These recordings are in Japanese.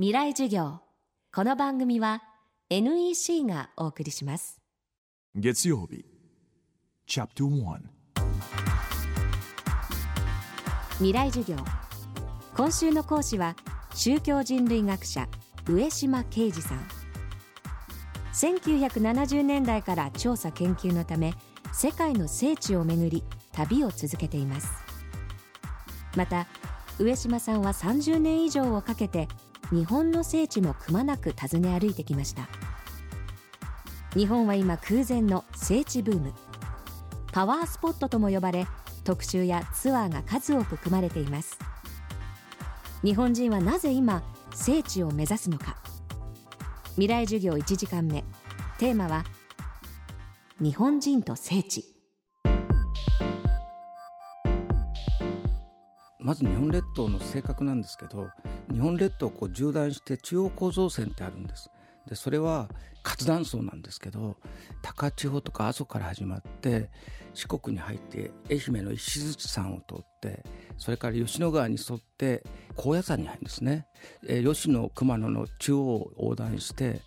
未来授業。この番組は NEC がお送りします。月曜日。Chapter 1未来授業。今週の講師は宗教人類学者上島啓二さん。1970年代から調査研究のため世界の聖地をめぐり旅を続けています。また上島さんは30年以上をかけて日本の聖地もくまなく訪ね歩いてきました。日本は今空前の聖地ブーム。パワースポットとも呼ばれ特集やツアーが数多く組まれています。日本人はなぜ今聖地を目指すのか。未来授業1時間目。テーマは日本人と聖地。まず日本列島の性格なんですけど日本列島をこう縦断して中央構造線ってあるんです。でそれは活断層なんですけど高千穂とか阿蘇から始まって四国に入って愛媛の石鎚山を通ってそれから吉野川に沿って高野山に入るんですね、えー、吉野熊野の中央を横断して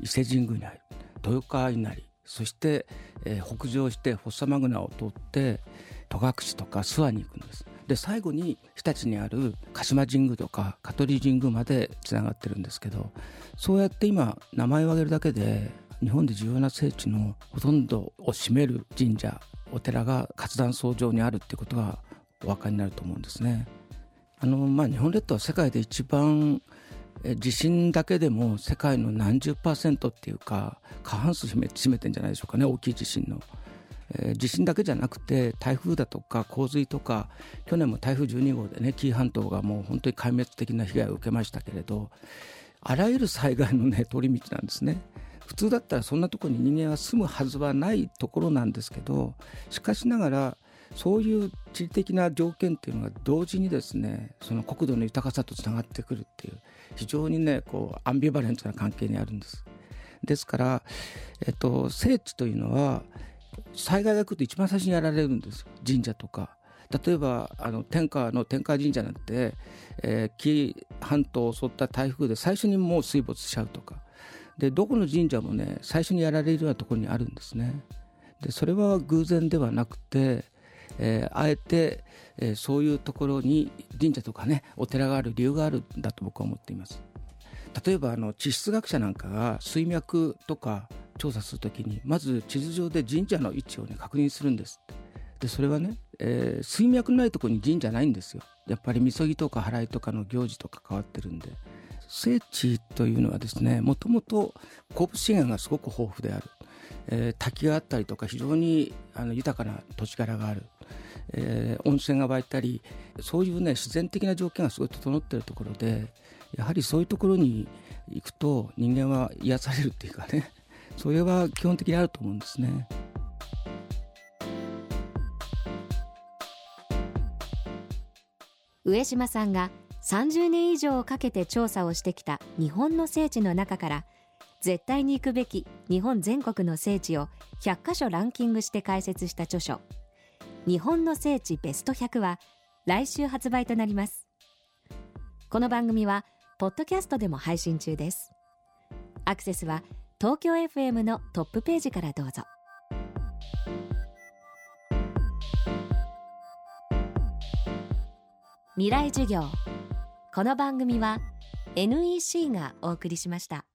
伊勢神宮に入る。豊川稲荷そして、えー、北上してフォッサマグナを通って戸隠とか諏訪に行くんです。で最後に日立にある鹿島神宮とか香取神宮までつながってるんですけどそうやって今名前を挙げるだけで日本で重要な聖地のほとんどを占める神社お寺が活断層上にあるってことがお分かりになると思うんですね。あのまあ、日本列島は世界で一番地震だけでも世界の何十パーセントっていうか過半数占め占めてんじゃないでしょうかね大きい地震の。地震だけじゃなくて台風だとか洪水とか去年も台風12号でね紀伊半島がもう本当に壊滅的な被害を受けましたけれどあらゆる災害のね通り道なんですね。普通だったらそんなところに人間は住むはずはないところなんですけどしかしながらそういう地理的な条件っていうのが同時にですねその国土の豊かさとつながってくるっていう非常にねこうアンビバレントな関係にあるんです。ですから、えっと、聖地というのは災害が来ると一番最初にやられるんですよ神社とか。例えばあの天下の天下神社なんて、えー、紀伊半島を襲った台風で最初にもう水没しちゃうとかでどこの神社もね最初にやられるようなところにあるんですね。でそれは偶然ではなくて、えー、あえて、えー、そういうところに神社とかねお寺がある理由があるんだと僕は思っています。例えばあの地質学者なんかが水脈とか調査するときにまず地図上で神社の位置を、ね、確認するんです。でそれはね、えー、水脈のないとこに神社ないんですよ。やっぱりみそぎとか払いとかの行事と関わってるんで。聖地というのはですねもともと鉱物資源がすごく豊富である、えー、滝があったりとか非常にあの豊かな土地柄がある、えー、温泉が湧いたりそういうね自然的な条件がすごい整ってるところでやはりそういうところに行くと人間は癒されるっていうかねそれは基本的にあると思うんですね。上島さんが30年以上かけて調査をしてきた日本の聖地の中から絶対に行くべき日本全国の聖地を100カ所ランキングして解説した著書「日本の聖地ベスト100」は来週発売となりますこの番組はポッドキャストでも配信中ですアクセスは東京 FM のトップページからどうぞ。未来授業。この番組は NEC がお送りしました。